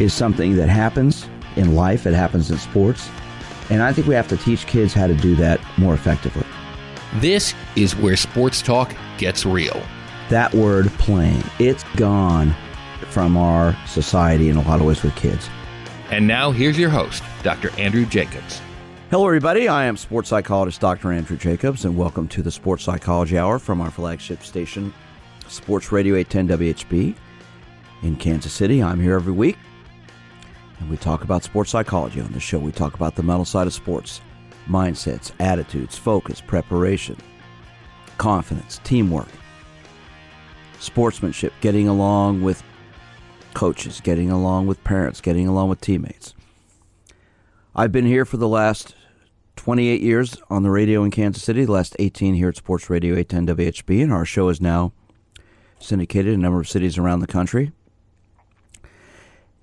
is something that happens in life, it happens in sports. And I think we have to teach kids how to do that more effectively. This is where sports talk gets real. That word playing, it's gone from our society in a lot of ways with kids. And now here's your host, Dr. Andrew Jacobs. Hello, everybody. I am sports psychologist Dr. Andrew Jacobs, and welcome to the Sports Psychology Hour from our flagship station, Sports Radio 810 WHB in Kansas City. I'm here every week, and we talk about sports psychology on the show. We talk about the mental side of sports, mindsets, attitudes, focus, preparation, confidence, teamwork, sportsmanship, getting along with coaches, getting along with parents, getting along with teammates. I've been here for the last 28 years on the radio in Kansas City, the last 18 here at Sports Radio 810 WHB, and our show is now syndicated in a number of cities around the country.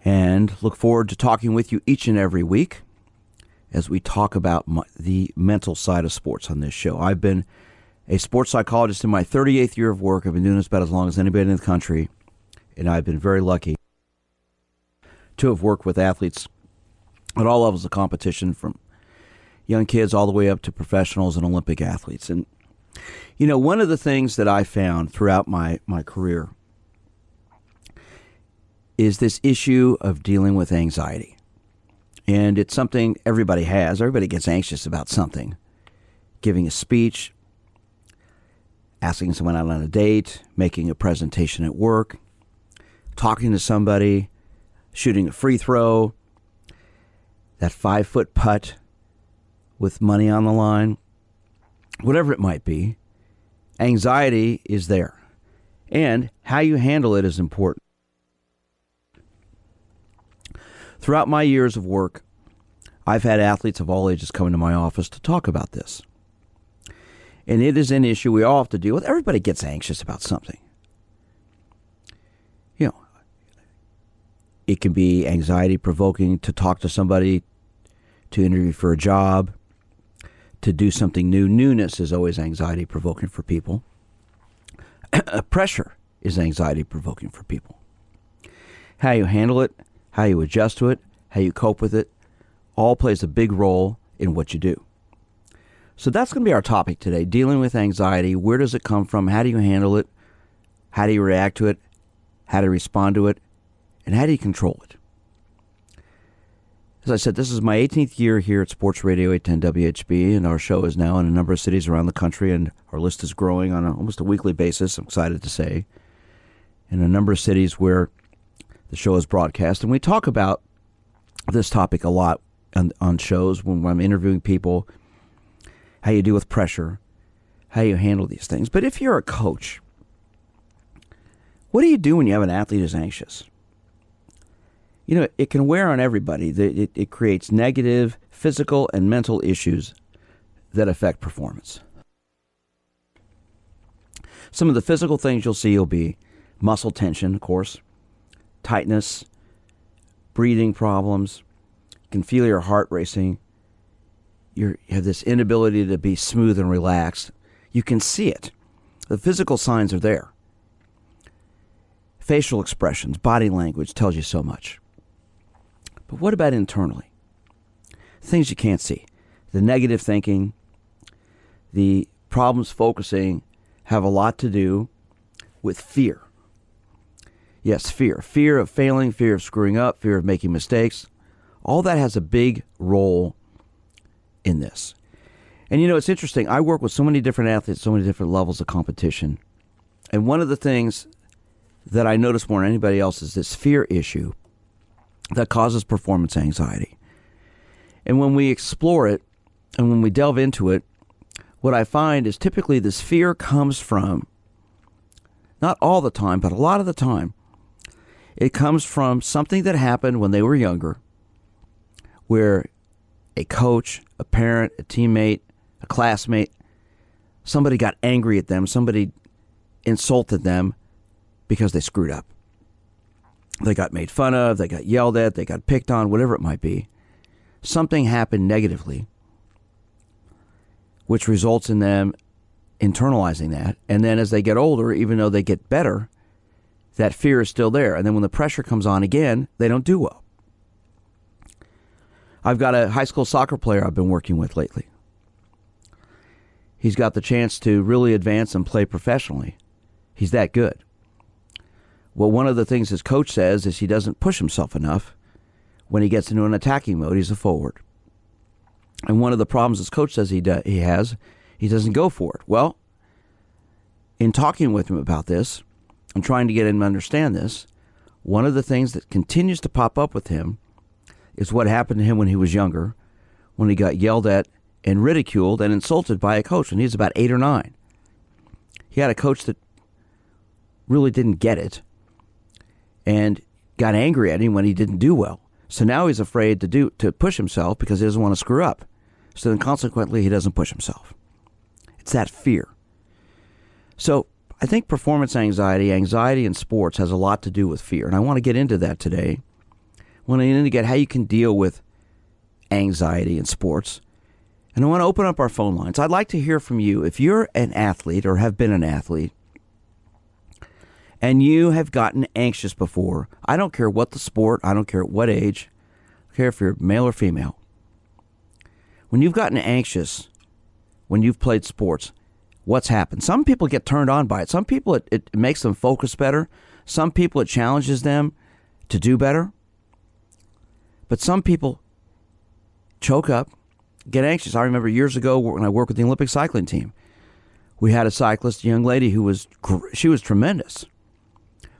And look forward to talking with you each and every week as we talk about my, the mental side of sports on this show. I've been a sports psychologist in my 38th year of work. I've been doing this about as long as anybody in the country, and I've been very lucky to have worked with athletes at all levels of competition, from young kids all the way up to professionals and Olympic athletes. And, you know, one of the things that I found throughout my, my career is this issue of dealing with anxiety. And it's something everybody has. Everybody gets anxious about something. Giving a speech, asking someone out on a date, making a presentation at work, talking to somebody, shooting a free throw, that five foot putt with money on the line, whatever it might be, anxiety is there. And how you handle it is important. Throughout my years of work, I've had athletes of all ages come into my office to talk about this. And it is an issue we all have to deal with. Everybody gets anxious about something. You know, it can be anxiety provoking to talk to somebody, to interview for a job, to do something new. Newness is always anxiety provoking for people. Pressure is anxiety provoking for people. How you handle it, how you adjust to it, how you cope with it, all plays a big role in what you do. So that's going to be our topic today dealing with anxiety. Where does it come from? How do you handle it? How do you react to it? How to respond to it? And how do you control it? As I said, this is my 18th year here at Sports Radio 810 WHB, and our show is now in a number of cities around the country, and our list is growing on a, almost a weekly basis, I'm excited to say, in a number of cities where the show is broadcast. And we talk about this topic a lot on, on shows when I'm interviewing people how you deal with pressure, how you handle these things. But if you're a coach, what do you do when you have an athlete who's anxious? You know, it can wear on everybody. It, it creates negative physical and mental issues that affect performance. Some of the physical things you'll see will be muscle tension, of course, tightness, breathing problems. You can feel your heart racing you have this inability to be smooth and relaxed. You can see it. The physical signs are there. Facial expressions, body language tells you so much. But what about internally? Things you can't see. The negative thinking, the problems focusing have a lot to do with fear. Yes, fear. Fear of failing, fear of screwing up, fear of making mistakes. All that has a big role in this. And you know, it's interesting. I work with so many different athletes, so many different levels of competition. And one of the things that I notice more than anybody else is this fear issue that causes performance anxiety. And when we explore it and when we delve into it, what I find is typically this fear comes from, not all the time, but a lot of the time, It comes from something that happened when they were younger, where a coach, a parent, a teammate, a classmate, somebody got angry at them, somebody insulted them because they screwed up. They got made fun of, they got yelled at, they got picked on, whatever it might be. Something happened negatively, which results in them internalizing that. And then as they get older, even though they get better, that fear is still there. And then when the pressure comes on again, they don't do well. I've got a high school soccer player I've been working with lately. He's got the chance to really advance and play professionally. He's that good. Well, one of the things his coach says is he doesn't push himself enough when he gets into an attacking mode. He's a forward. And one of the problems his coach says he, do, he has, he doesn't go for it. Well, in talking with him about this and trying to get him to understand this, one of the things that continues to pop up with him is what happened to him when he was younger, when he got yelled at and ridiculed and insulted by a coach when he was about eight or nine. He had a coach that really didn't get it and got angry at him when he didn't do well. So now he's afraid to do to push himself because he doesn't want to screw up. So then consequently he doesn't push himself. It's that fear. So I think performance anxiety, anxiety in sports has a lot to do with fear. And I want to get into that today. I want to indicate how you can deal with anxiety in sports. And I want to open up our phone lines. I'd like to hear from you. If you're an athlete or have been an athlete, and you have gotten anxious before, I don't care what the sport, I don't care at what age, I care if you're male or female. When you've gotten anxious when you've played sports, what's happened? Some people get turned on by it. Some people it, it makes them focus better. Some people it challenges them to do better. But some people choke up, get anxious. I remember years ago when I worked with the Olympic cycling team, we had a cyclist, a young lady who was she was tremendous,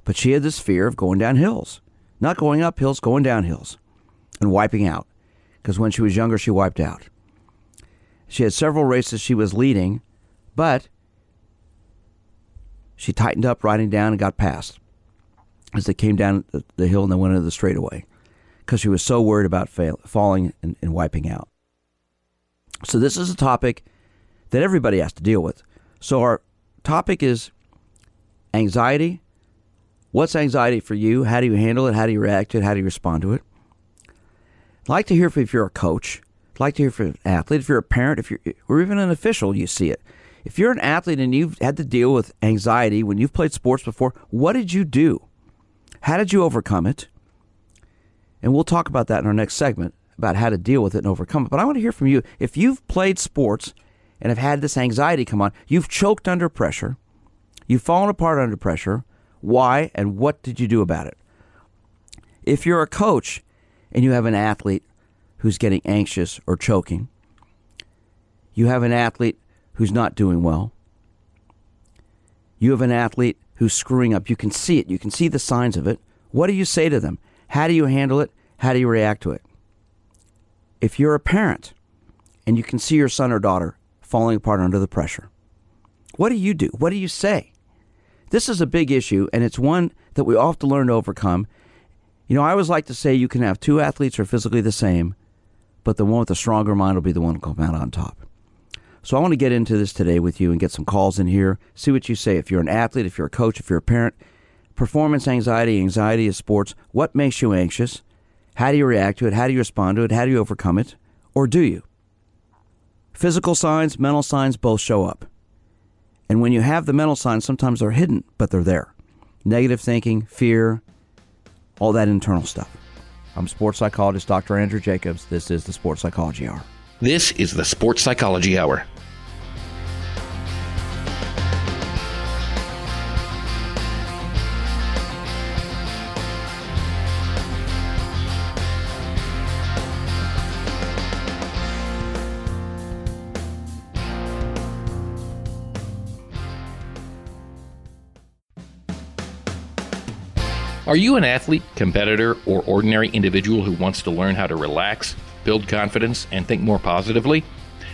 but she had this fear of going down hills, not going up hills, going down hills, and wiping out. Because when she was younger, she wiped out. She had several races she was leading, but she tightened up riding down and got past as they came down the hill and then went into the straightaway because she was so worried about fail, falling and, and wiping out. So, this is a topic that everybody has to deal with. So, our topic is anxiety. What's anxiety for you? How do you handle it? How do you react to it? How do you respond to it? I'd like to hear if you're a coach. I'd like to hear from an athlete. If you're a parent, if you're or even an official, you see it. If you're an athlete and you've had to deal with anxiety when you've played sports before, what did you do? How did you overcome it? And we'll talk about that in our next segment about how to deal with it and overcome it. But I want to hear from you. If you've played sports and have had this anxiety come on, you've choked under pressure, you've fallen apart under pressure, why and what did you do about it? If you're a coach and you have an athlete who's getting anxious or choking, you have an athlete who's not doing well, you have an athlete who's screwing up. You can see it, you can see the signs of it. What do you say to them? How do you handle it? How do you react to it? If you're a parent and you can see your son or daughter falling apart under the pressure, what do you do? What do you say? This is a big issue, and it's one that we all have to learn to overcome. You know, I always like to say you can have two athletes who are physically the same, but the one with the stronger mind will be the one who will come out on top. So I want to get into this today with you and get some calls in here. See what you say. If you're an athlete, if you're a coach, if you're a parent, performance anxiety, anxiety of sports, what makes you anxious? How do you react to it? How do you respond to it? How do you overcome it? Or do you? Physical signs, mental signs both show up. And when you have the mental signs, sometimes they're hidden, but they're there. Negative thinking, fear, all that internal stuff. I'm sports psychologist Dr. Andrew Jacobs. This is the Sports Psychology Hour. This is the Sports Psychology Hour. Are you an athlete, competitor, or ordinary individual who wants to learn how to relax, build confidence, and think more positively?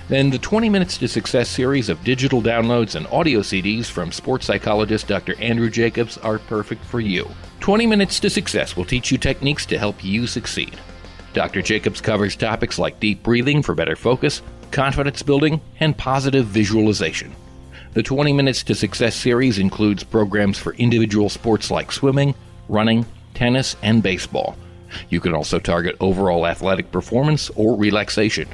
Then the 20 Minutes to Success series of digital downloads and audio CDs from sports psychologist Dr. Andrew Jacobs are perfect for you. 20 Minutes to Success will teach you techniques to help you succeed. Dr. Jacobs covers topics like deep breathing for better focus, confidence building, and positive visualization. The 20 Minutes to Success series includes programs for individual sports like swimming, running, tennis, and baseball. You can also target overall athletic performance or relaxation.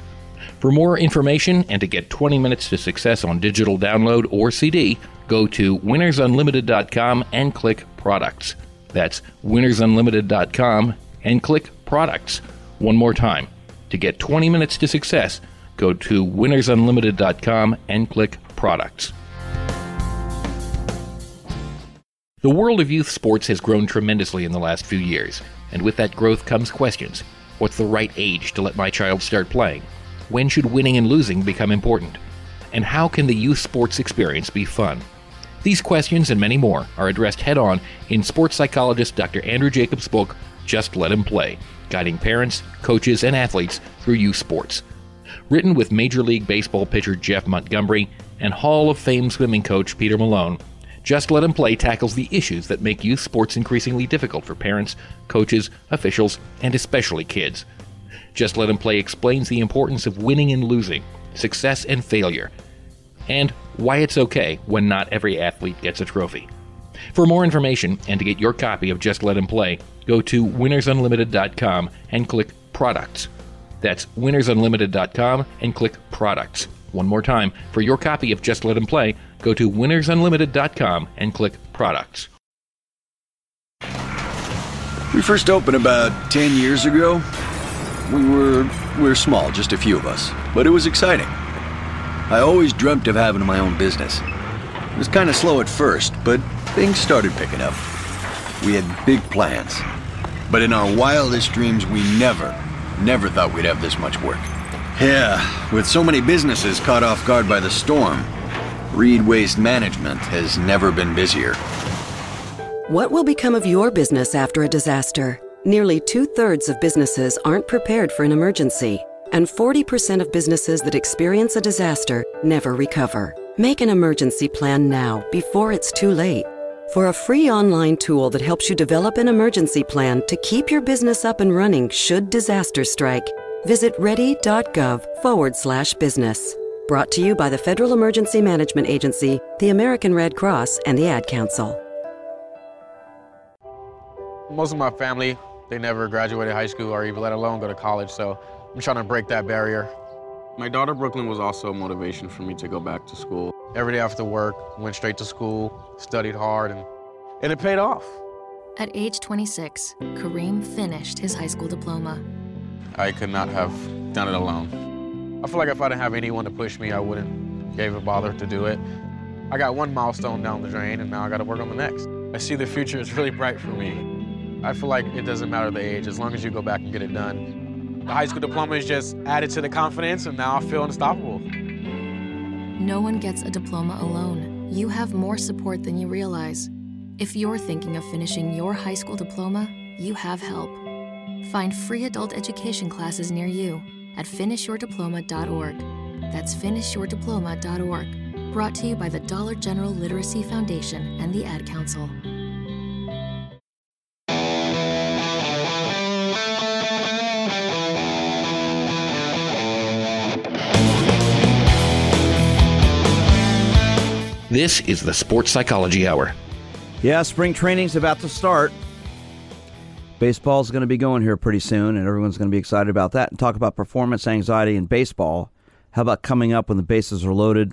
For more information and to get 20 Minutes to Success on digital download or CD, go to winnersunlimited.com and click Products. That's winnersunlimited.com and click Products. One more time. To get 20 minutes to success, go to winnersunlimited.com and click Products. The world of youth sports has grown tremendously in the last few years, and with that growth comes questions. What's the right age to let my child start playing? When should winning and losing become important? And how can the youth sports experience be fun? These questions and many more are addressed head on in sports psychologist Dr. Andrew Jacobs' book, Just Let Him Play, guiding parents, coaches, and athletes through youth sports. Written with Major League Baseball pitcher Jeff Montgomery and Hall of Fame swimming coach Peter Malone, Just Let Him Play tackles the issues that make youth sports increasingly difficult for parents, coaches, officials, and especially kids. Just Let Him Play explains the importance of winning and losing, success and failure, and why it's okay when not every athlete gets a trophy. For more information and to get your copy of Just Let Him Play, go to winnersunlimited.com and click Products. That's winnersunlimited.com and click Products. One more time, for your copy of Just Let Him Play, go to winnersunlimited.com and click Products. We first opened about 10 years ago. We were we were small, just a few of us, but it was exciting. I always dreamt of having my own business. It was kind of slow at first, but things started picking up. We had big plans. But in our wildest dreams, we never, never thought we'd have this much work. Yeah, with so many businesses caught off guard by the storm, Reed Waste Management has never been busier. What will become of your business after a disaster? Nearly two thirds of businesses aren't prepared for an emergency, and 40% of businesses that experience a disaster never recover. Make an emergency plan now before it's too late. For a free online tool that helps you develop an emergency plan to keep your business up and running should disaster strike, visit ready.gov forward slash business. Brought to you by the Federal Emergency Management Agency, the American Red Cross, and the Ad Council. Most of my family, they never graduated high school or even let alone go to college, so I'm trying to break that barrier. My daughter Brooklyn was also a motivation for me to go back to school. Every day after work, went straight to school, studied hard, and, and it paid off. At age 26, Kareem finished his high school diploma. I could not have done it alone. I feel like if I didn't have anyone to push me, I wouldn't a bother to do it. I got one milestone down the drain, and now I got to work on the next. I see the future is really bright for me. I feel like it doesn't matter the age, as long as you go back and get it done. The high school diploma is just added to the confidence, and now I feel unstoppable. No one gets a diploma alone. You have more support than you realize. If you're thinking of finishing your high school diploma, you have help. Find free adult education classes near you at finishyourdiploma.org. That's finishyourdiploma.org. Brought to you by the Dollar General Literacy Foundation and the Ad Council. This is the Sports Psychology Hour. Yeah, spring training's about to start. Baseball's going to be going here pretty soon, and everyone's going to be excited about that. And talk about performance anxiety in baseball. How about coming up when the bases are loaded,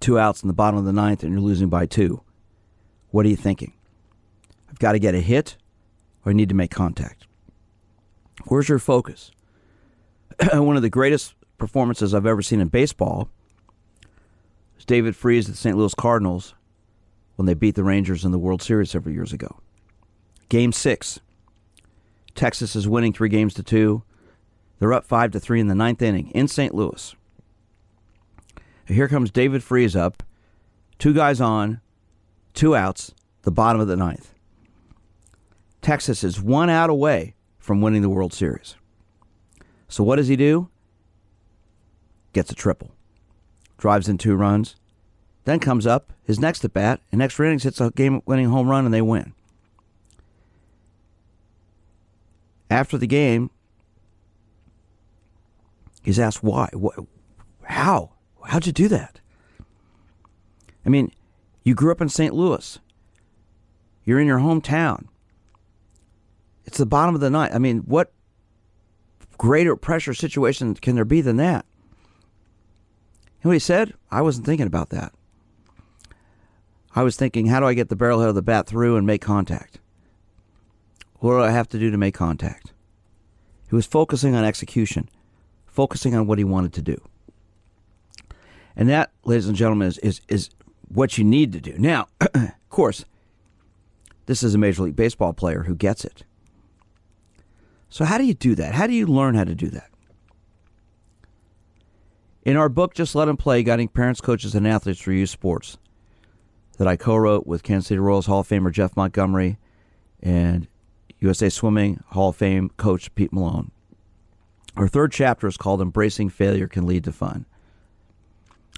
two outs in the bottom of the ninth, and you're losing by two? What are you thinking? I've got to get a hit, or I need to make contact. Where's your focus? One of the greatest performances I've ever seen in baseball was David Freese at the St. Louis Cardinals when they beat the Rangers in the World Series several years ago. Game six. Texas is winning three games to two. They're up five to three in the ninth inning in St. Louis. Here comes David Freese up, two guys on, two outs, the bottom of the ninth. Texas is one out away from winning the World Series. So what does he do? Gets a triple, drives in two runs, then comes up his next at bat and extra innings hits a game-winning home run and they win. After the game, he's asked why. What, how? How'd you do that? I mean, you grew up in St. Louis. You're in your hometown. It's the bottom of the night. I mean, what greater pressure situation can there be than that? And what he said, I wasn't thinking about that. I was thinking, how do I get the barrel head of the bat through and make contact? What do I have to do to make contact? He was focusing on execution, focusing on what he wanted to do. And that, ladies and gentlemen, is, is, is what you need to do. Now, of course, this is a Major League Baseball player who gets it. So, how do you do that? How do you learn how to do that? In our book, Just Let Them Play Guiding Parents, Coaches, and Athletes Through Youth Sports, that I co wrote with Kansas City Royals Hall of Famer Jeff Montgomery and USA Swimming Hall of Fame coach Pete Malone. Our third chapter is called Embracing Failure Can Lead to Fun.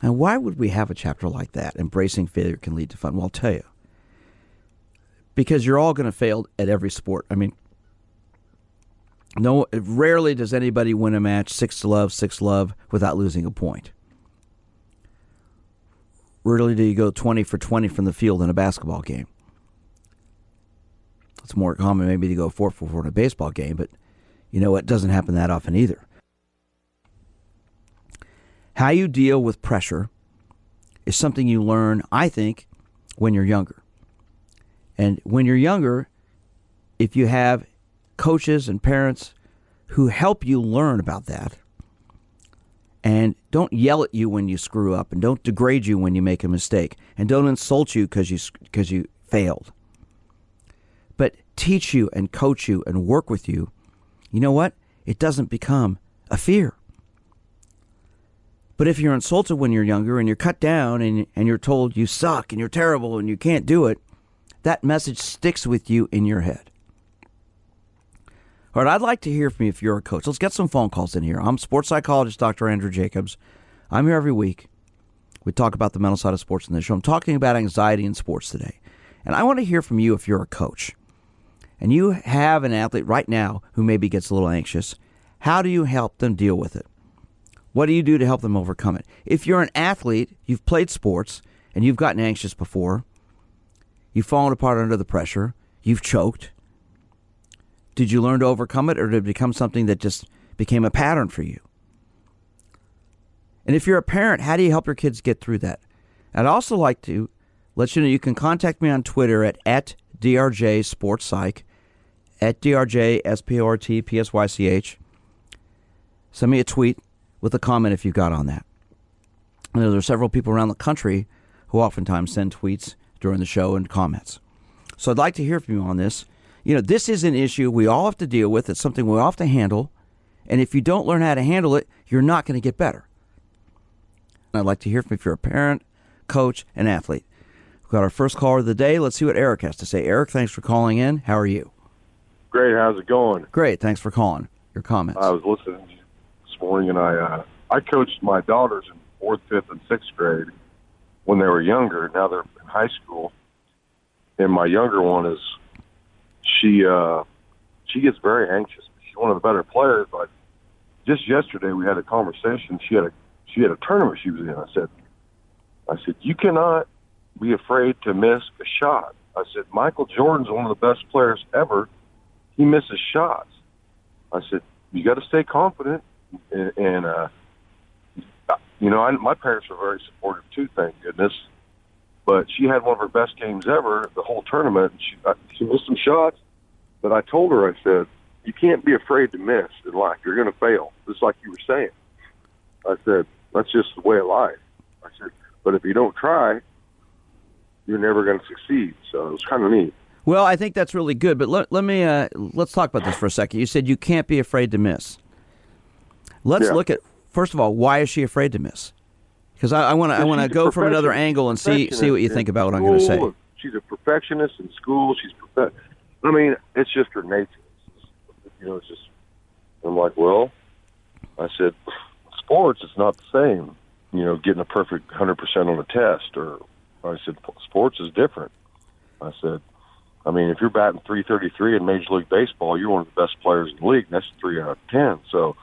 And why would we have a chapter like that? Embracing failure can lead to fun. Well, I'll tell you. Because you're all going to fail at every sport. I mean, no, rarely does anybody win a match six to love, six love without losing a point. Rarely do you go 20 for 20 from the field in a basketball game. It's more common maybe to go 4 for 4 in a baseball game, but you know it doesn't happen that often either. How you deal with pressure is something you learn, I think, when you're younger. And when you're younger, if you have coaches and parents who help you learn about that and don't yell at you when you screw up and don't degrade you when you make a mistake and don't insult you because you because you failed teach you and coach you and work with you you know what it doesn't become a fear but if you're insulted when you're younger and you're cut down and, and you're told you suck and you're terrible and you can't do it that message sticks with you in your head all right, I'd like to hear from you if you're a coach. Let's get some phone calls in here. I'm sports psychologist Dr. Andrew Jacobs. I'm here every week. We talk about the mental side of sports in this show. I'm talking about anxiety in sports today. And I want to hear from you if you're a coach and you have an athlete right now who maybe gets a little anxious. How do you help them deal with it? What do you do to help them overcome it? If you're an athlete, you've played sports, and you've gotten anxious before, you've fallen apart under the pressure, you've choked, did you learn to overcome it, or did it become something that just became a pattern for you? And if you're a parent, how do you help your kids get through that? I'd also like to let you know you can contact me on Twitter at, at DRJ Sports Psych, at DRJ S P O R T P S Y C H. Send me a tweet with a comment if you've got on that. And there are several people around the country who oftentimes send tweets during the show and comments. So I'd like to hear from you on this you know, this is an issue we all have to deal with. It's something we all have to handle. And if you don't learn how to handle it, you're not going to get better. And I'd like to hear from you if you're a parent, coach, and athlete. We've got our first caller of the day. Let's see what Eric has to say. Eric, thanks for calling in. How are you? Great. How's it going? Great. Thanks for calling. Your comments. I was listening this morning, and I uh, I coached my daughters in fourth, fifth, and sixth grade when they were younger. Now they're in high school, and my younger one is she uh, she gets very anxious. She's one of the better players, but just yesterday we had a conversation. She had a she had a tournament she was in. I said, I said you cannot be afraid to miss a shot. I said Michael Jordan's one of the best players ever. He misses shots. I said you got to stay confident and, and uh, you know I, my parents were very supportive too. Thank goodness. But she had one of her best games ever the whole tournament. She uh, she missed some shots, but I told her, I said, you can't be afraid to miss in life. You're going to fail, just like you were saying. I said, that's just the way of life. I said, but if you don't try, you're never going to succeed. So it was kind of neat. Well, I think that's really good. But let, let me uh, let's talk about this for a second. You said you can't be afraid to miss. Let's yeah. look at first of all, why is she afraid to miss? Because I want to I want to go from another angle and see see what you think about what I'm going to say. She's a perfectionist in school. She's profe- I mean, it's just her nature. you know, it's just. I'm like, well, I said, sports. It's not the same. You know, getting a perfect 100 percent on a test, or I said, sports is different. I said, I mean, if you're batting 333 in Major League Baseball, you're one of the best players in the league. And that's three out of ten. So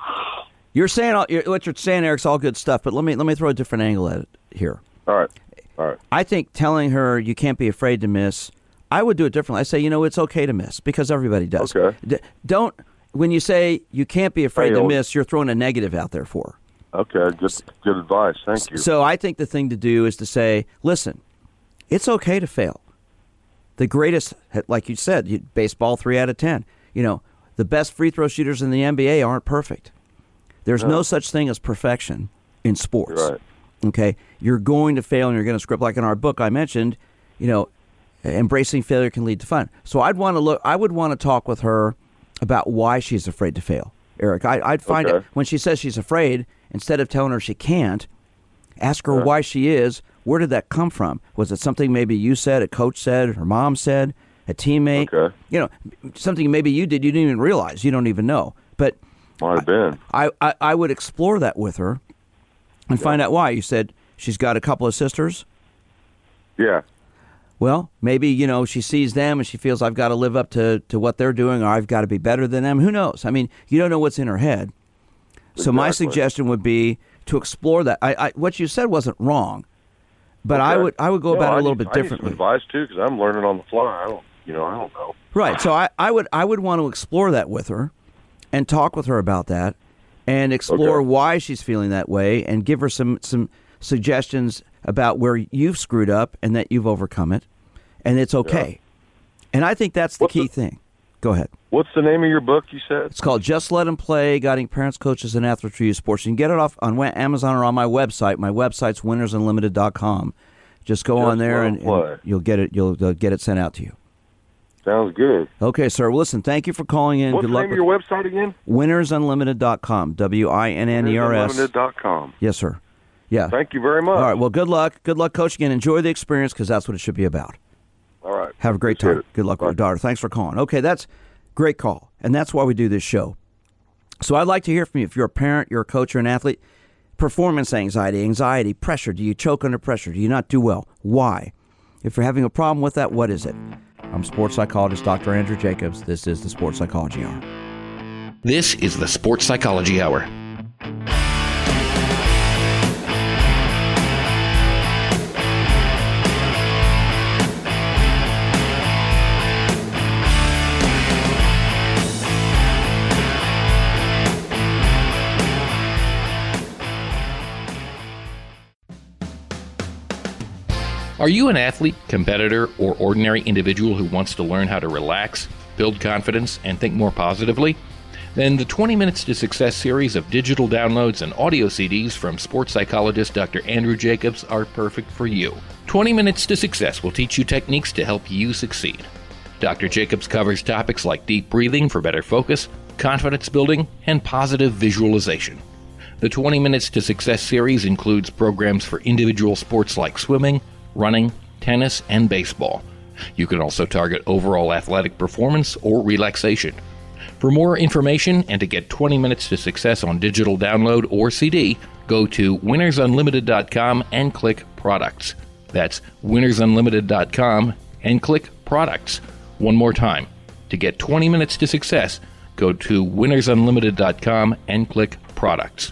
You're saying all, you're, what you're saying, Eric's all good stuff, but let me let me throw a different angle at it here. all right, all right. I think telling her you can't be afraid to miss, I would do it differently. I say, you know, it's okay to miss because everybody does. Okay. D- don't when you say you can't be afraid Hey, to oh. miss, you're throwing a negative out there for her. Okay, good good advice. Thank you. So I think the thing to do is to say, listen, it's okay to fail. The greatest, like you said, you, baseball three out of ten. You know, the best free throw shooters in the NBA aren't perfect. There's no, such thing as perfection in sports. Right. Okay, you're going to fail and you're going to script. Like in our book, I mentioned, you know, embracing failure can lead to fun. So I'd want to look. I would want to talk with her about why she's afraid to fail. Eric, I, I'd find it when she says she's afraid. Instead of telling her she can't, ask her why she is. Where did that come from? Was it something maybe you said, a coach said, her mom said, a teammate? Okay. You know, something maybe you did you didn't even realize. You don't even know. But Might have been. I, I, I would explore that with her and find out why. You said she's got a couple of sisters. Yeah. Well, maybe, you know, she sees them and she feels I've got to live up to, to what they're doing or I've got to be better than them. Who knows? I mean, you don't know what's in her head. So my suggestion would be to explore that. I, I what you said wasn't wrong, but I would I would go No, about it a little need- bit I need some differently. advice too, because I'm learning on the fly. I don't, you know, I don't know. Right. So I, I would I would want to explore that with her and talk with her about that and explore Okay. why she's feeling that way and give her some some suggestions about where you've screwed up and that you've overcome it and it's okay. And I think that's the What's key the- thing. Go ahead. What's the name of your book? You said. It's called Just Let Them Play, Guiding Parents, Coaches, and Athletes Through Youth Sports. You can get it off on Amazon or on my website. My website's winnersunlimited.com. Just go Just on there and, and you'll get it. You'll uh, get it sent out to you. Sounds good. Okay, sir. Well, listen, thank you for calling in. What's Good the luck name of your website again? winnersunlimited.com. W I N N E R S. Unlimited.com. Yes, sir. Yeah. Thank you very much. All right. Well, good luck. Good luck coaching and enjoy the experience because that's what it should be about. All right. Have a great Appreciate time. it. Good luck with your daughter. Thanks for calling. Okay, that's great call. And that's why we do this show. So I'd like to hear from you. If you're a parent, you're a coach, or an athlete, performance anxiety, anxiety, pressure. Do you choke under pressure? Do you not do well? Why? If you're having a problem with that, what is it? I'm sports psychologist Dr. Andrew Jacobs. This is the Sports Psychology Hour. This is the Sports Psychology Hour. Are you an athlete, competitor, or ordinary individual who wants to learn how to relax, build confidence, and think more positively? Then the 20 Minutes to Success series of digital downloads and audio CDs from sports psychologist Dr. Andrew Jacobs are perfect for you. 20 Minutes to Success will teach you techniques to help you succeed. Dr. Jacobs covers topics like deep breathing for better focus, confidence building, and positive visualization. The 20 Minutes to Success series includes programs for individual sports like swimming, running, tennis, and baseball. You can also target overall athletic performance or relaxation. For more information and to get 20 Minutes to Success on digital download or CD, go to winnersunlimited.com and click Products. That's winnersunlimited.com and click Products. One more time. To get 20 Minutes to Success, go to winnersunlimited.com and click Products.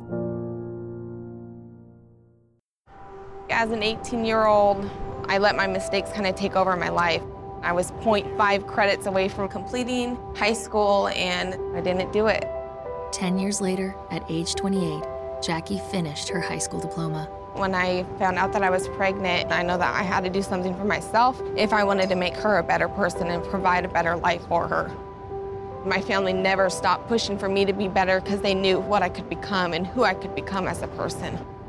As an 18 year old, I let my mistakes kind of take over my life. I was 0.5 credits away from completing high school and I didn't do it. 10 years later, at age 28, Jackie finished her high school diploma. When I found out that I was pregnant, I know that I had to do something for myself if I wanted to make her a better person and provide a better life for her. My family never stopped pushing for me to be better because they knew what I could become and who I could become as a person.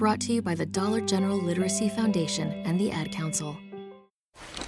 Brought to you by the Dollar General Literacy Foundation and the Ad Council.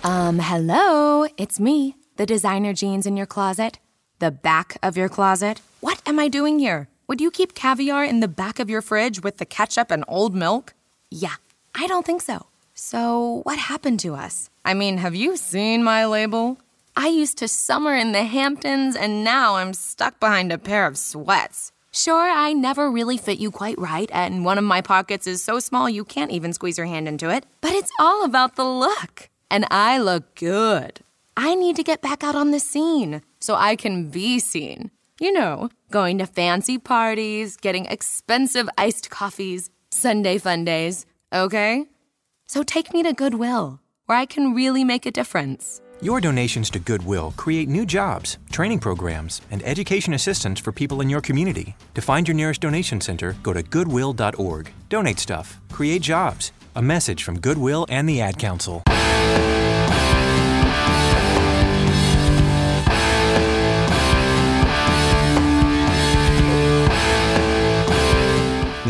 Um, hello, it's me, the designer jeans in your closet. The back of your closet. What am I doing here? Would you keep caviar in the back of your fridge with the ketchup and old milk? Yeah, I don't think so. So, what happened to us? I mean, have you seen my label? I used to summer in the Hamptons, and now I'm stuck behind a pair of sweats. Sure, I never really fit you quite right, and one of my pockets is so small you can't even squeeze your hand into it, but it's all about the look and I look good. I need to get back out on the scene so I can be seen. You know, going to fancy parties, getting expensive iced coffees, Sunday fun days, okay? So take me to Goodwill, where I can really make a difference. Your donations to Goodwill create new jobs, training programs, and education assistance for people in your community. To find your nearest donation center, go to goodwill.org. Donate stuff, create jobs. A message from Goodwill and the Ad Council.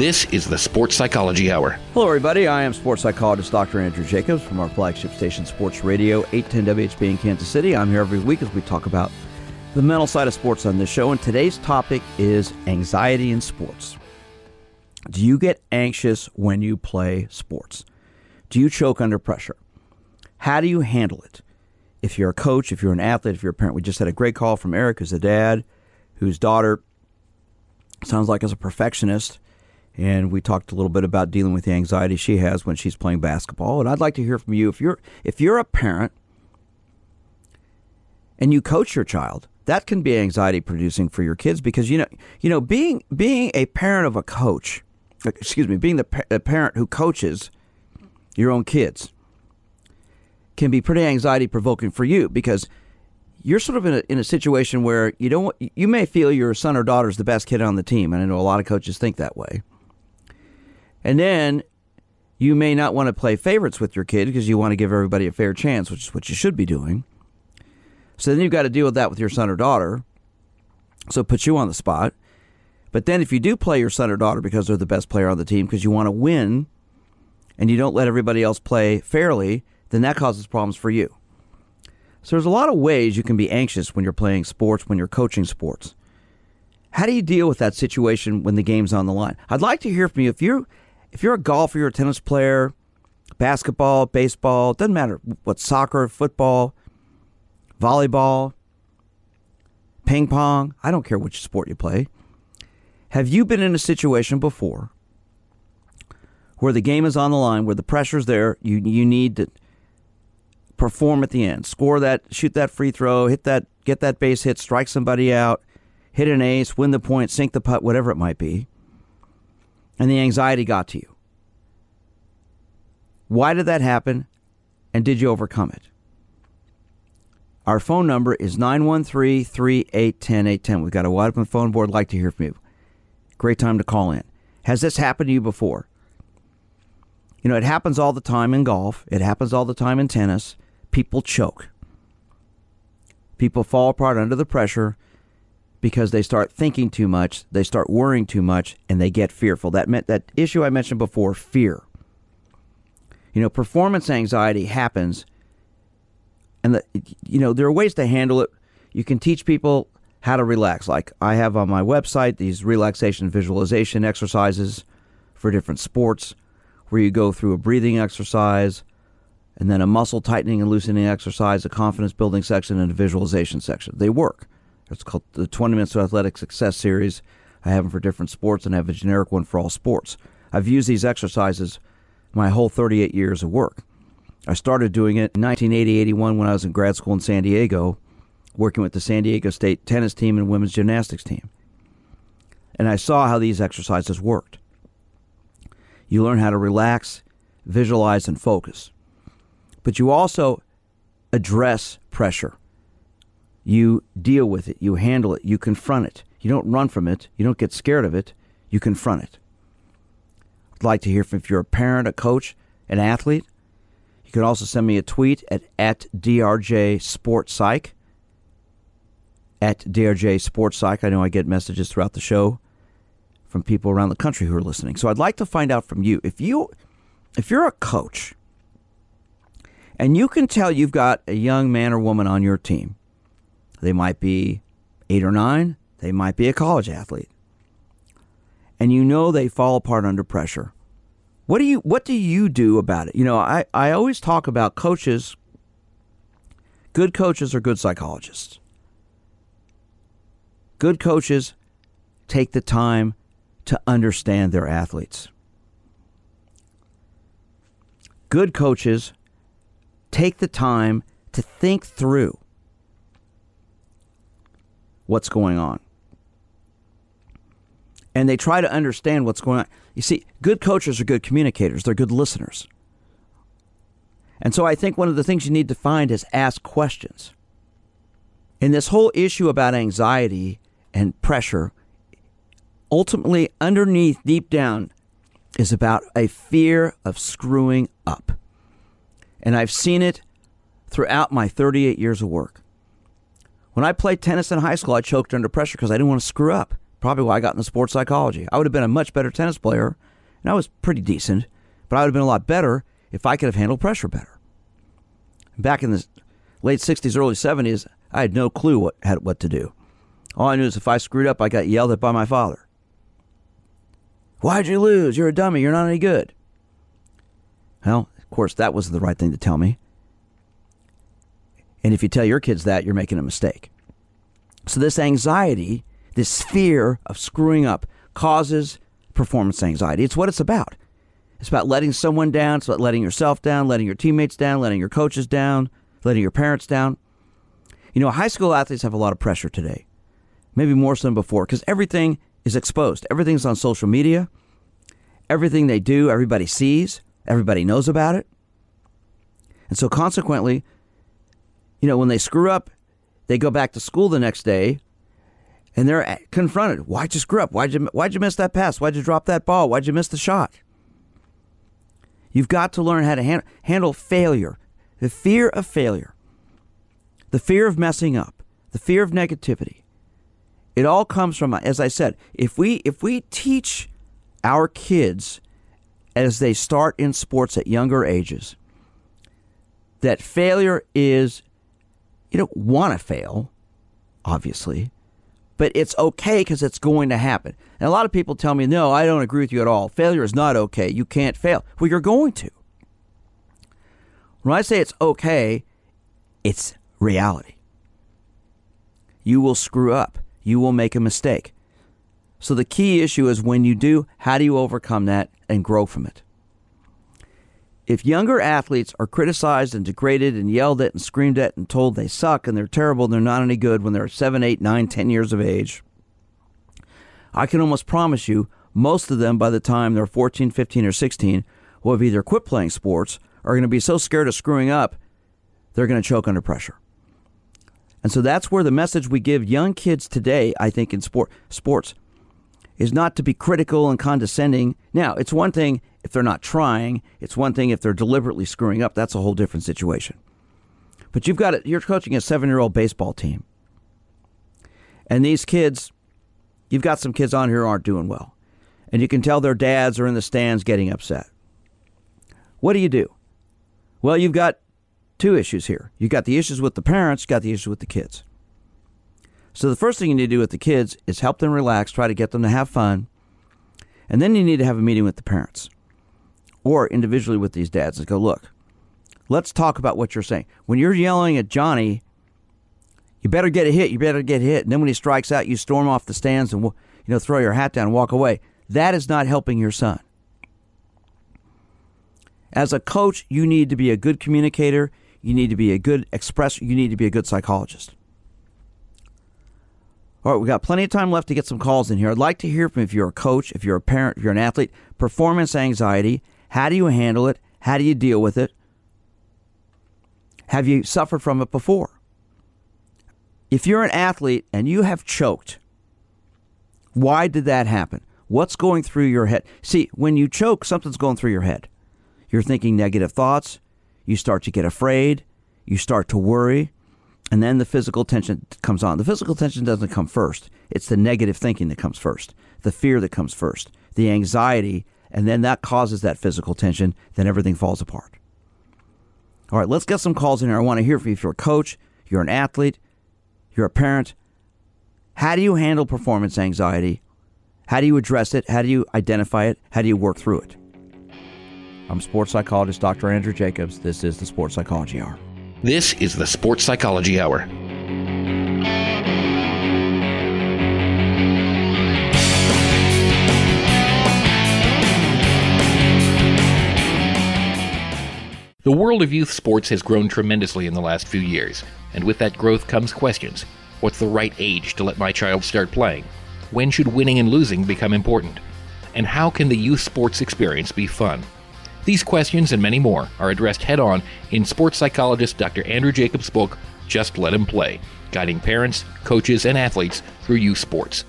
This is the Sports Psychology Hour. Hello, everybody. I am sports psychologist Dr. Andrew Jacobs from our flagship station, Sports Radio 810 WHB in Kansas City. I'm here every week as we talk about the mental side of sports on this show, and today's topic is anxiety in sports. Do you get anxious when you play sports? Do you choke under pressure? How do you handle it? If you're a coach, if you're an athlete, if you're a parent, we just had a great call from Eric, who's a dad, whose daughter sounds like is a perfectionist and we talked a little bit about dealing with the anxiety she has when she's playing basketball. And I'd like to hear from you. If you're if you're a parent and you coach your child, that can be anxiety producing for your kids because you know you know being being a parent of a coach, excuse me, being the a parent who coaches your own kids can be pretty anxiety provoking for you because you're sort of in a, in a situation where you don't you may feel your son or daughter is the best kid on the team. And I know a lot of coaches think that way and then you may not want to play favorites with your kid because you want to give everybody a fair chance, which is what you should be doing. So then you've got to deal with that with your son or daughter. So it puts you on the spot. But then if you do play your son or daughter because they're the best player on the team because you want to win and you don't let everybody else play fairly, then that causes problems for you. So there's a lot of ways you can be anxious when you're playing sports, when you're coaching sports. How do you deal with that situation when the game's on the line? I'd like to hear from you if you're if you're a golfer, you're a tennis player, basketball, baseball, doesn't matter what soccer, football, volleyball, ping pong, I don't care which sport you play. Have you been in a situation before where the game is on the line, where the pressure's there, you you need to perform at the end, score that, shoot that free throw, hit that, get that base hit, strike somebody out, hit an ace, win the point, sink the putt, whatever it might be and the anxiety got to you. Why did that happen? And did you overcome it? Our phone number is 913 3810 810. We've got a wide open phone board. I'd like to hear from you. Great time to call in. Has this happened to you before? You know, it happens all the time in golf, it happens all the time in tennis. People choke, people fall apart under the pressure because they start thinking too much, they start worrying too much, and they get fearful. That meant that issue I mentioned before, fear. You know, performance anxiety happens, and the, you know there are ways to handle it. You can teach people how to relax. Like I have on my website these relaxation visualization exercises for different sports, where you go through a breathing exercise, and then a muscle tightening and loosening exercise, a confidence building section, and a visualization section. They work. It's called the 20 Minutes of Athletic Success Series. I have them for different sports and I have a generic one for all sports. I've used these exercises my whole 38 years of work. I started doing it in 1980 81 when I was in grad school in San Diego, working with the San Diego State tennis team and women's gymnastics team. And I saw how these exercises worked. You learn how to relax, visualize, and focus. But you also address pressure. You deal with it, you handle it, you confront it. You don't run from it, you don't get scared of it, you confront it. I'd like to hear from if you're a parent, a coach, an athlete. You can also send me a tweet at, at DRJ Sports Psych. At DRJ Sports Psych. I know I get messages throughout the show from people around the country who are listening. So I'd like to find out from you if you if you're a coach and you can tell you've got a young man or woman on your team. They might be 8 or 9, they might be a college athlete. And you know they fall apart under pressure. What do you what do you do about it? You know, I, I always talk about coaches good coaches are good psychologists. Good coaches take the time to understand their athletes. Good coaches take the time to think through what's going on. And they try to understand what's going on. You see, good coaches are good communicators, they're good listeners. And so I think one of the things you need to find is ask questions. And this whole issue about anxiety and pressure ultimately underneath, deep down, is about a fear of screwing up. And I've seen it throughout my 38 years of work. When I played tennis in high school, I choked under pressure because I didn't want to screw up. Probably why I got into sports psychology. I would have been a much better tennis player, and I was pretty decent, but I would have been a lot better if I could have handled pressure better. Back in the late 60s, early 70s, I had no clue what, had, what to do. All I knew is if I screwed up, I got yelled at by my father. Why'd you lose? You're a dummy. You're not any good. Well, of course, that was the right thing to tell me. And if you tell your kids that, you're making a mistake. So, this anxiety, this fear of screwing up, causes performance anxiety. It's what it's about. It's about letting someone down, it's about letting yourself down, letting your teammates down, letting your coaches down, letting your parents down. You know, high school athletes have a lot of pressure today, maybe more so than before, because everything is exposed. Everything's on social media. Everything they do, everybody sees, everybody knows about it. And so, consequently, you know, when they screw up, they go back to school the next day and they're confronted. Why'd you screw up? Why'd you, why'd you miss that pass? Why'd you drop that ball? Why'd you miss the shot? You've got to learn how to hand, handle failure, the fear of failure, the fear of messing up, the fear of negativity. It all comes from, as I said, if we if we teach our kids as they start in sports at younger ages that failure is you don't want to fail, obviously, but it's okay because it's going to happen. And a lot of people tell me, no, I don't agree with you at all. Failure is not okay. You can't fail. Well, you're going to. When I say it's okay, it's reality. You will screw up. You will make a mistake. So the key issue is when you do, how do you overcome that and grow from it? If younger athletes are criticized and degraded and yelled at and screamed at and told they suck and they're terrible and they're not any good when they're 7, 8, 9, 10 years of age, I can almost promise you most of them by the time they're 14, 15, or 16 will have either quit playing sports or are going to be so scared of screwing up they're going to choke under pressure. And so that's where the message we give young kids today, I think, in sport sports, is not to be critical and condescending. Now, it's one thing if they're not trying. It's one thing if they're deliberately screwing up. That's a whole different situation. But you've got it. You're coaching a seven-year-old baseball team, and these kids, you've got some kids on here aren't doing well, and you can tell their dads are in the stands getting upset. What do you do? Well, you've got two issues here. You've got the issues with the parents, you've got the issues with the kids. So the first thing you need to do with the kids is help them relax, try to get them to have fun. And then you need to have a meeting with the parents or individually with these dads and go, look, let's talk about what you're saying. When you're yelling at Johnny, You better get a hit. You better get hit. And then when he strikes out, you storm off the stands and you know throw your hat down and walk away. That is not helping your son. As a coach, you need to be a good communicator. You need to be a good expressor. You need to be a good psychologist. All right, we got plenty of time left to get some calls in here. I'd like to hear from if you're a coach, if you're a parent, if you're an athlete. Performance anxiety. How do you handle it? How do you deal with it? Have you suffered from it before? If you're an athlete and you have choked, why did that happen? What's going through your head? See, when you choke, something's going through your head. You're thinking negative thoughts. You start to get afraid. You start to worry. And then the physical tension comes on. The physical tension doesn't come first. It's the negative thinking that comes first, the fear that comes first, the anxiety, and then that causes that physical tension. Then everything falls apart. All right, let's get some calls in here. I want to hear from you if you're a coach, you're an athlete, you're a parent. How do you handle performance anxiety? How do you address it? How do you identify it? How do you work through it? I'm sports psychologist Dr. Andrew Jacobs. This is the Sports Psychology Hour. This is the Sports Psychology Hour. The world of youth sports has grown tremendously in the last few years, and with that growth comes questions. What's the right age to let my child start playing? When should winning and losing become important? And how can the youth sports experience be fun? These questions and many more are addressed head on in sports psychologist Dr. Andrew Jacobs' book, Just Let Him Play Guiding Parents, Coaches, and Athletes Through Youth Sports.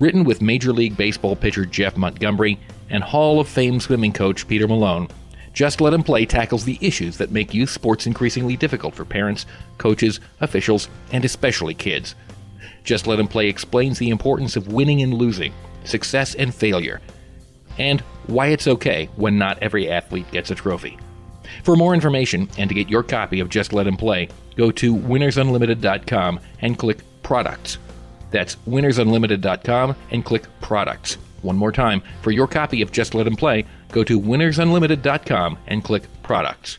Written with Major League Baseball pitcher Jeff Montgomery and Hall of Fame swimming coach Peter Malone, Just Let Him Play tackles the issues that make youth sports increasingly difficult for parents, coaches, officials, and especially kids. Just Let Him Play explains the importance of winning and losing, success and failure, and why it's okay when not every athlete gets a trophy. For more information and to get your copy of Just Let Him Play, go to winnersunlimited.com and click Products. That's winnersunlimited.com and click Products. One more time, for your copy of Just Let Him Play, go to winnersunlimited.com and click Products.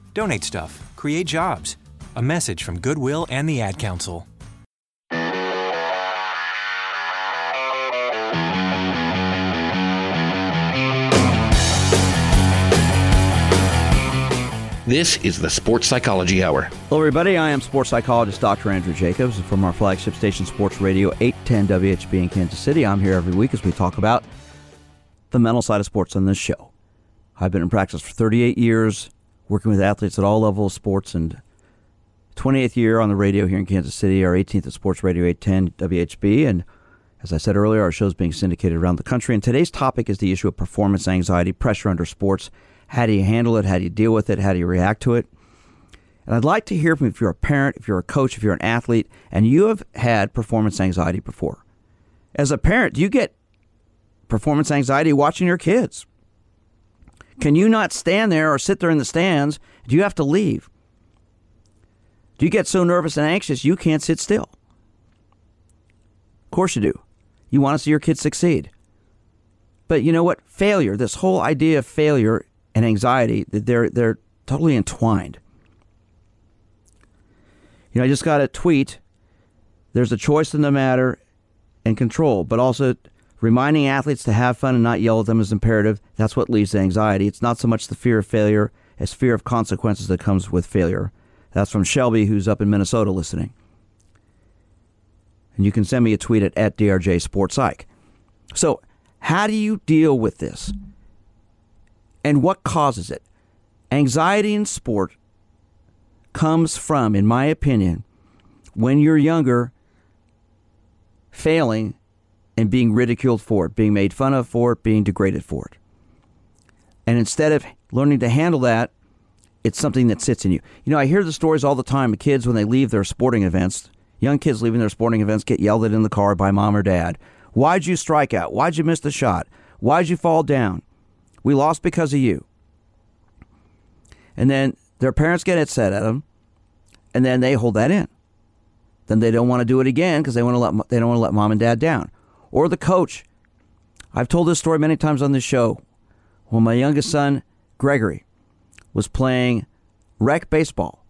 Donate stuff, create jobs. A message from Goodwill and the Ad Council. This is the Sports Psychology Hour. Hello, everybody. I am sports psychologist Dr. Andrew Jacobs from our flagship station, Sports Radio 810 WHB in Kansas City. I'm here every week as we talk about the mental side of sports on this show. I've been in practice for 38 years, working with athletes at all levels of sports, and 28th year on the radio here in Kansas City, our 18th at Sports Radio 810 WHB, and As I said earlier, our show is being syndicated around the country, and today's topic is the issue of performance anxiety, pressure under sports. How do you handle it? How do you deal with it? How do you react to it? And I'd like to hear from you if you're a parent, if you're a coach, if you're an athlete, and you have had performance anxiety before. As a parent, do you get performance anxiety watching your kids? Can you not stand there or sit there in the stands? Do you have to leave? Do you get so nervous and anxious you can't sit still? Of course you do. You want to see your kids succeed. But you know what? Failure, this whole idea of failure and anxiety, they're, they're totally entwined. You know, I just got a tweet. There's a choice in the matter and control, but also reminding athletes to have fun and not yell at them is imperative. That's what leads to anxiety. It's not so much the fear of failure as fear of consequences that comes with failure. That's from Shelby, who's up in Minnesota listening. And you can send me a tweet at, at DRJ Sports Psych. So, how do you deal with this? And what causes it? Anxiety in sport comes from, in my opinion, when you're younger, failing and being ridiculed for it, being made fun of for it, being degraded for it. And instead of learning to handle that, it's something that sits in you. You know, I hear the stories all the time of kids when they leave their sporting events, young kids leaving their sporting events get yelled at in the car by mom or dad. Why'd you strike out? Why'd you miss the shot? Why'd you fall down? We lost because of you. And then their parents get upset at them, and then they hold that in. Then they don't want to do it again because they want to let they don't want to let mom and dad down, or the coach. I've told this story many times on this show. When my youngest son Gregory was playing rec baseball,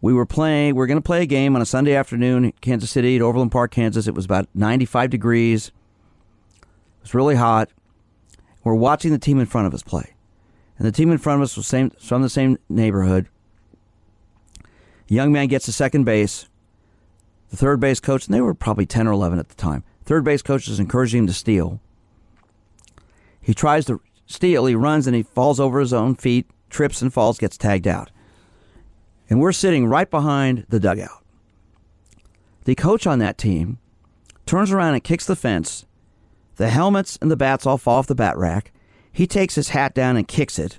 we were playing. We are going to play a game on a Sunday afternoon in Kansas City at Overland Park, Kansas. It was about 95 degrees. It was really hot. We're watching the team in front of us play, and the team in front of us was same from the same neighborhood. A young man gets to second base. The third base coach, and they were probably 10 or 11 at the time. Third base coach is encouraging him to steal. He tries to steal. He runs and he falls over his own feet, trips and falls, gets tagged out. And we're sitting right behind the dugout. The coach on that team turns around and kicks the fence. The helmets and the bats all fall off the bat rack. He takes his hat down and kicks it.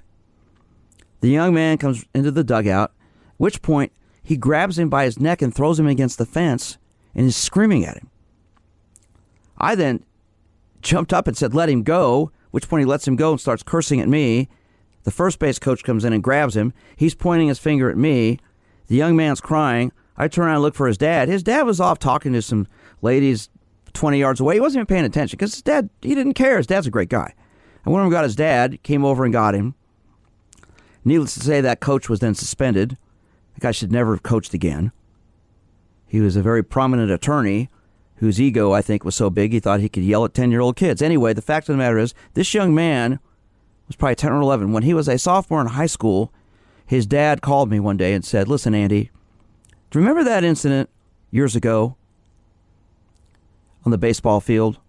The young man comes into the dugout, which point he grabs him by his neck and throws him against the fence and is screaming at him. I then jumped up and said, Let him go, which point he lets him go and starts cursing at me. The first base coach comes in and grabs him. He's pointing his finger at me. The young man's crying. I turn around and look for his dad. His dad was off talking to some ladies 20 yards away. He wasn't even paying attention because his dad, he didn't care. His dad's a great guy. And one of them got his dad, came over and got him. Needless to say, that coach was then suspended. The guy should never have coached again. He was a very prominent attorney whose ego, I think, was so big he thought he could yell at 10 year old kids. Anyway, the fact of the matter is, this young man was probably 10 or 11. When he was a sophomore in high school, his dad called me one day and said, Listen, Andy, do you remember that incident years ago on the baseball field?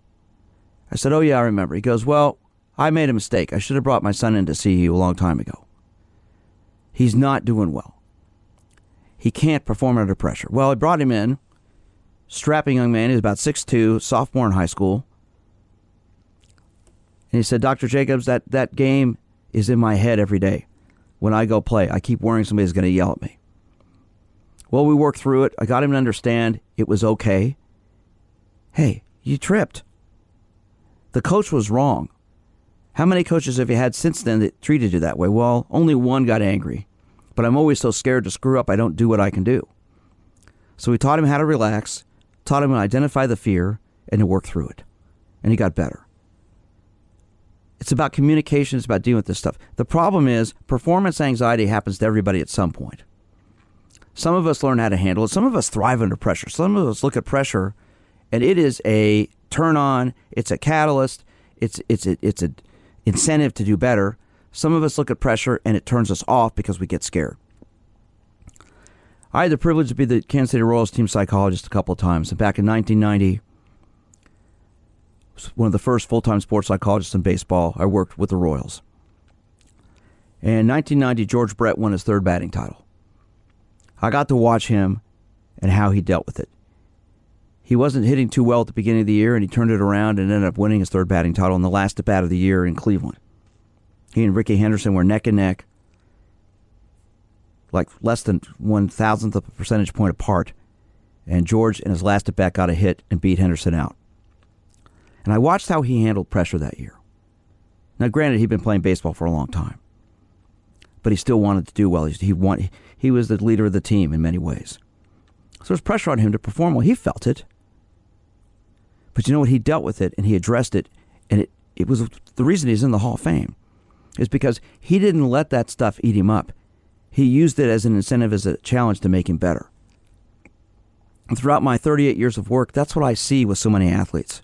I said, Oh, yeah, I remember. He goes, Well, I made a mistake. I should have brought my son in to see you a long time ago. He's not doing well. He can't perform under pressure. Well, I brought him in. Strapping young man. He's about 6'2, sophomore in high school. And he said, Dr. Jacobs, that, that game is in my head every day. When I go play, I keep worrying somebody's going to yell at me. Well, we worked through it. I got him to understand it was okay. Hey, you tripped. The coach was wrong. How many coaches have you had since then that treated you that way? Well, only one got angry but I'm always so scared to screw up, I don't do what I can do. So we taught him how to relax, taught him to identify the fear, and to work through it. And he got better. It's about communication, it's about dealing with this stuff. The problem is, performance anxiety happens to everybody at some point. Some of us learn how to handle it, some of us thrive under pressure. Some of us look at pressure, and it is a turn on, it's a catalyst, it's, it's, a, it's an incentive to do better. Some of us look at pressure and it turns us off because we get scared. I had the privilege to be the Kansas City Royals team psychologist a couple of times. And back in 1990, one of the first full time sports psychologists in baseball, I worked with the Royals. And in 1990, George Brett won his third batting title. I got to watch him and how he dealt with it. he wasn't hitting too well at the beginning of the year, and he turned it around and ended up winning his third batting title in the last at bat of the year in Cleveland. He and Rickey Henderson were neck and neck, like less than one thousandth of a percentage point apart. And George, in his last at bat, got a hit and beat Henderson out. And I watched how he handled pressure that year. Now, granted, he'd been playing baseball for a long time, but he still wanted to do well. He, want, he was the leader of the team in many ways. So there's pressure on him to perform well. He felt it. But you know what? He dealt with it and he addressed it. And it, it was the reason he's in the Hall of Fame is because he didn't let that stuff eat him up. He used it as an incentive, as a challenge to make him better. And throughout my 38 years of work, that's what I see with so many athletes.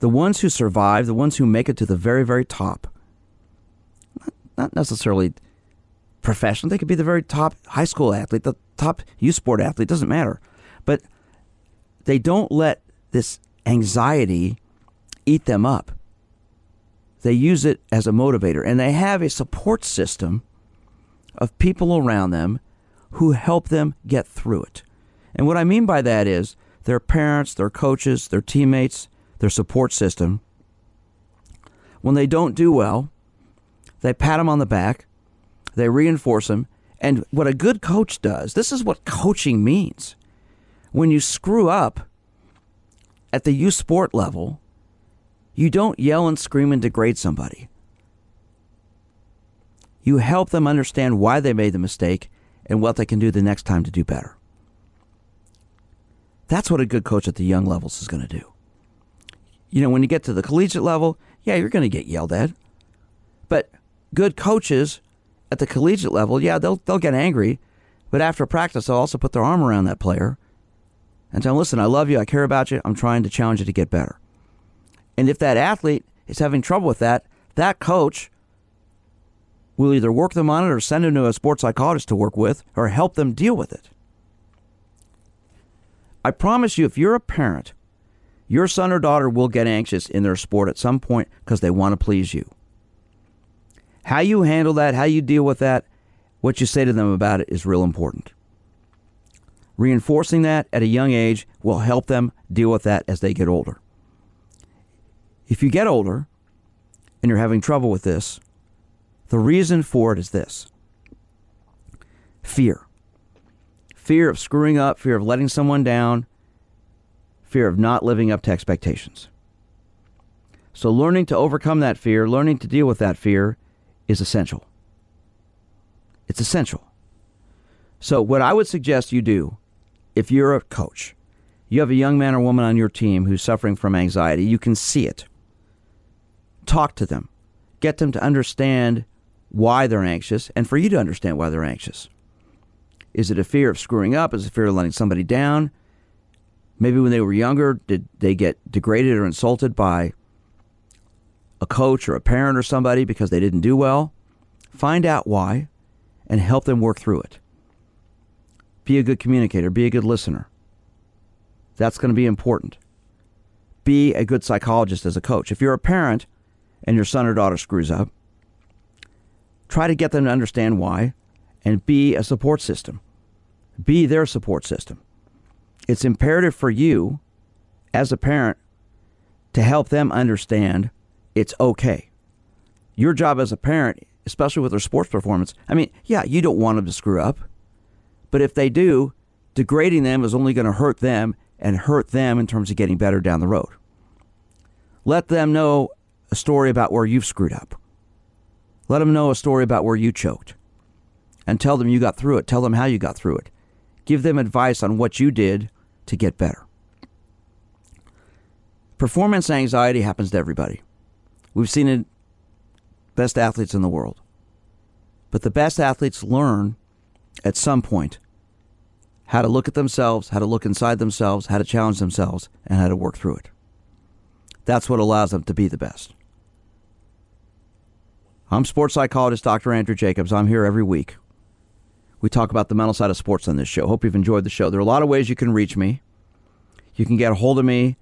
The ones who survive, the ones who make it to the very, very top, not necessarily professional, they could be the very top high school athlete, the top youth sport athlete, doesn't matter. But they don't let this anxiety eat them up. They use it as a motivator, and they have a support system of people around them who help them get through it. And what I mean by that is their parents, their coaches, their teammates, their support system. When they don't do well, they pat them on the back, they reinforce them. And what a good coach does, this is what coaching means. When you screw up at the youth sport level, you don't yell and scream and degrade somebody. You help them understand why they made the mistake and what they can do the next time to do better. That's what a good coach at the young levels is going to do. You know, when you get to the collegiate level, yeah, you're going to get yelled at. But good coaches at the collegiate level, yeah, they'll they'll get angry, but after practice, they'll also put their arm around that player and tell him, "Listen, I love you. I care about you. I'm trying to challenge you to get better." And if that athlete is having trouble with that, that coach will either work them on it or send them to a sports psychologist to work with or help them deal with it. I promise you, if you're a parent, your son or daughter will get anxious in their sport at some point because they want to please you. How you handle that, how you deal with that, what you say to them about it is real important. Reinforcing that at a young age will help them deal with that as they get older. If you get older and you're having trouble with this, the reason for it is this fear. Fear of screwing up, fear of letting someone down, fear of not living up to expectations. So, learning to overcome that fear, learning to deal with that fear is essential. It's essential. So, what I would suggest you do if you're a coach, you have a young man or woman on your team who's suffering from anxiety, you can see it. Talk to them, get them to understand why they're anxious, and for you to understand why they're anxious. Is it a fear of screwing up? Is it a fear of letting somebody down? Maybe when they were younger, did they get degraded or insulted by a coach or a parent or somebody because they didn't do well? Find out why and help them work through it. Be a good communicator, be a good listener. That's going to be important. Be a good psychologist as a coach. If you're a parent and your son or daughter screws up, try to get them to understand why and be a support system. Be their support system. It's imperative for you as a parent to help them understand it's okay. Your job as a parent, especially with their sports performance, I mean, yeah, you don't want them to screw up. But if they do, degrading them is only going to hurt them and hurt them in terms of getting better down the road. Let them know a story about where you've screwed up. Let them know a story about where you choked. And tell them you got through it. Tell them how you got through it. Give them advice on what you did to get better. Performance anxiety happens to everybody. We've seen it best athletes in the world. But the best athletes learn at some point how to look at themselves, how to look inside themselves, how to challenge themselves, and how to work through it. That's what allows them to be the best. I'm sports psychologist Dr. Andrew Jacobs. I'm here every week. We talk about the mental side of sports on this show. Hope you've enjoyed the show. There are a lot of ways you can reach me. You can get a hold of me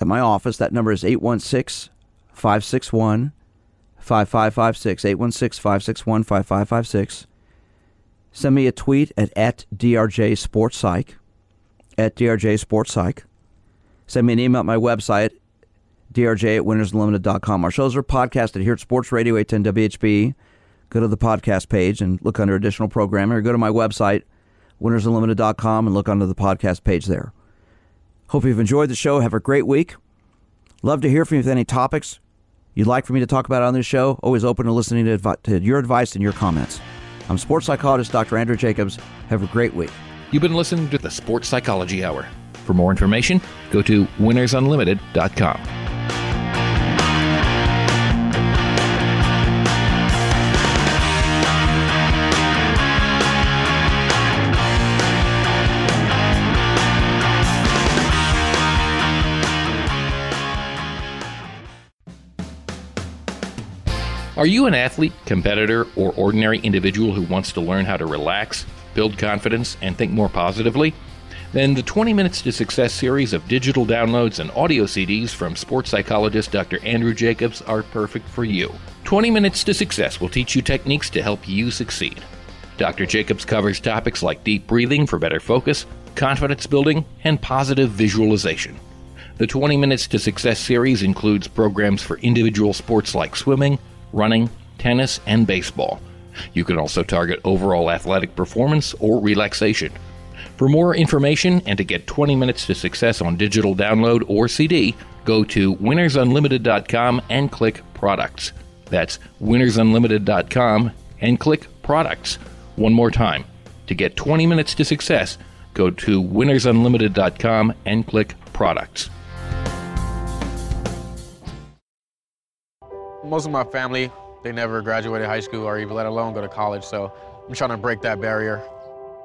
at my office. That number is 816 561 5556. 816 561 5556. Send me a tweet at, at DRJ Sports Psych, at DRJ Sports Psych. Send me an email at my website, drj at winnersunlimited.com. Our shows are podcasted here at Sports Radio 810 WHB. Go to the podcast page and look under additional programming, or go to my website, winnersunlimited.com, and look under the podcast page there. Hope you've enjoyed the show. Have a great week. Love to hear from you with any topics you'd like for me to talk about on this show. Always open to listening to, advi- to your advice and your comments. I'm sports psychologist Dr. Andrew Jacobs. Have a great week. You've been listening to the Sports Psychology Hour. For more information, go to winnersunlimited.com. Are you an athlete, competitor, or ordinary individual who wants to learn how to relax, build confidence, and think more positively? Then the 20 Minutes to Success series of digital downloads and audio CDs from sports psychologist Dr. Andrew Jacobs are perfect for you. 20 Minutes to Success will teach you techniques to help you succeed. Dr. Jacobs covers topics like deep breathing for better focus, confidence building, and positive visualization. The 20 Minutes to Success series includes programs for individual sports like swimming, running, tennis, and baseball. You can also target overall athletic performance or relaxation. For more information and to get 20 minutes to success on digital download or CD, go to winnersunlimited.com and click products. That's winnersunlimited.com and click products. One more time. To get 20 minutes to success, go to winnersunlimited.com and click products. Most of my family, they never graduated high school or even let alone go to college, so I'm trying to break that barrier.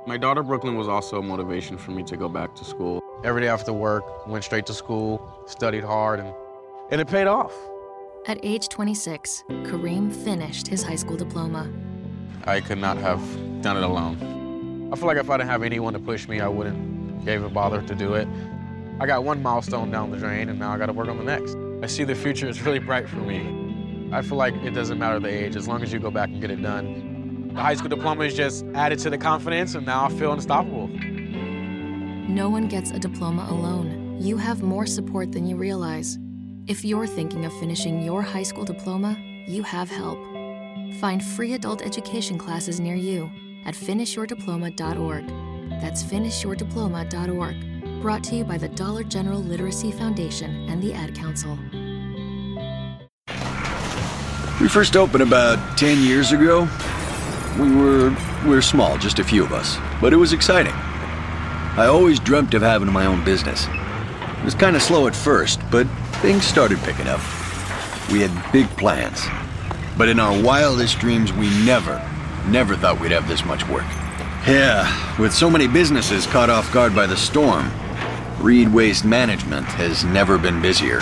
My daughter Brooklyn was also a motivation for me to go back to school. Every day after work, went straight to school, studied hard, and, and it paid off. At age 26, Kareem finished his high school diploma. I could not have done it alone. I feel like if I didn't have anyone to push me, I wouldn't even bother to do it. I got one milestone down the drain, and now I got to work on the next. I see the future is really bright for me. I feel like it doesn't matter the age, as long as you go back and get it done. The high school diploma is just added to the confidence, and now I feel unstoppable. No one gets a diploma alone. You have more support than you realize. If you're thinking of finishing your high school diploma, you have help. Find free adult education classes near you at finishyourdiploma.org. That's finishyourdiploma.org. Brought to you by the Dollar General Literacy Foundation and the Ad Council. We first opened about 10 years ago. We were we were small, just a few of us, but it was exciting. I always dreamt of having my own business. It was kind of slow at first, but things started picking up. We had big plans. But in our wildest dreams, we never, never thought we'd have this much work. Yeah, with so many businesses caught off guard by the storm, Reed Waste Management has never been busier.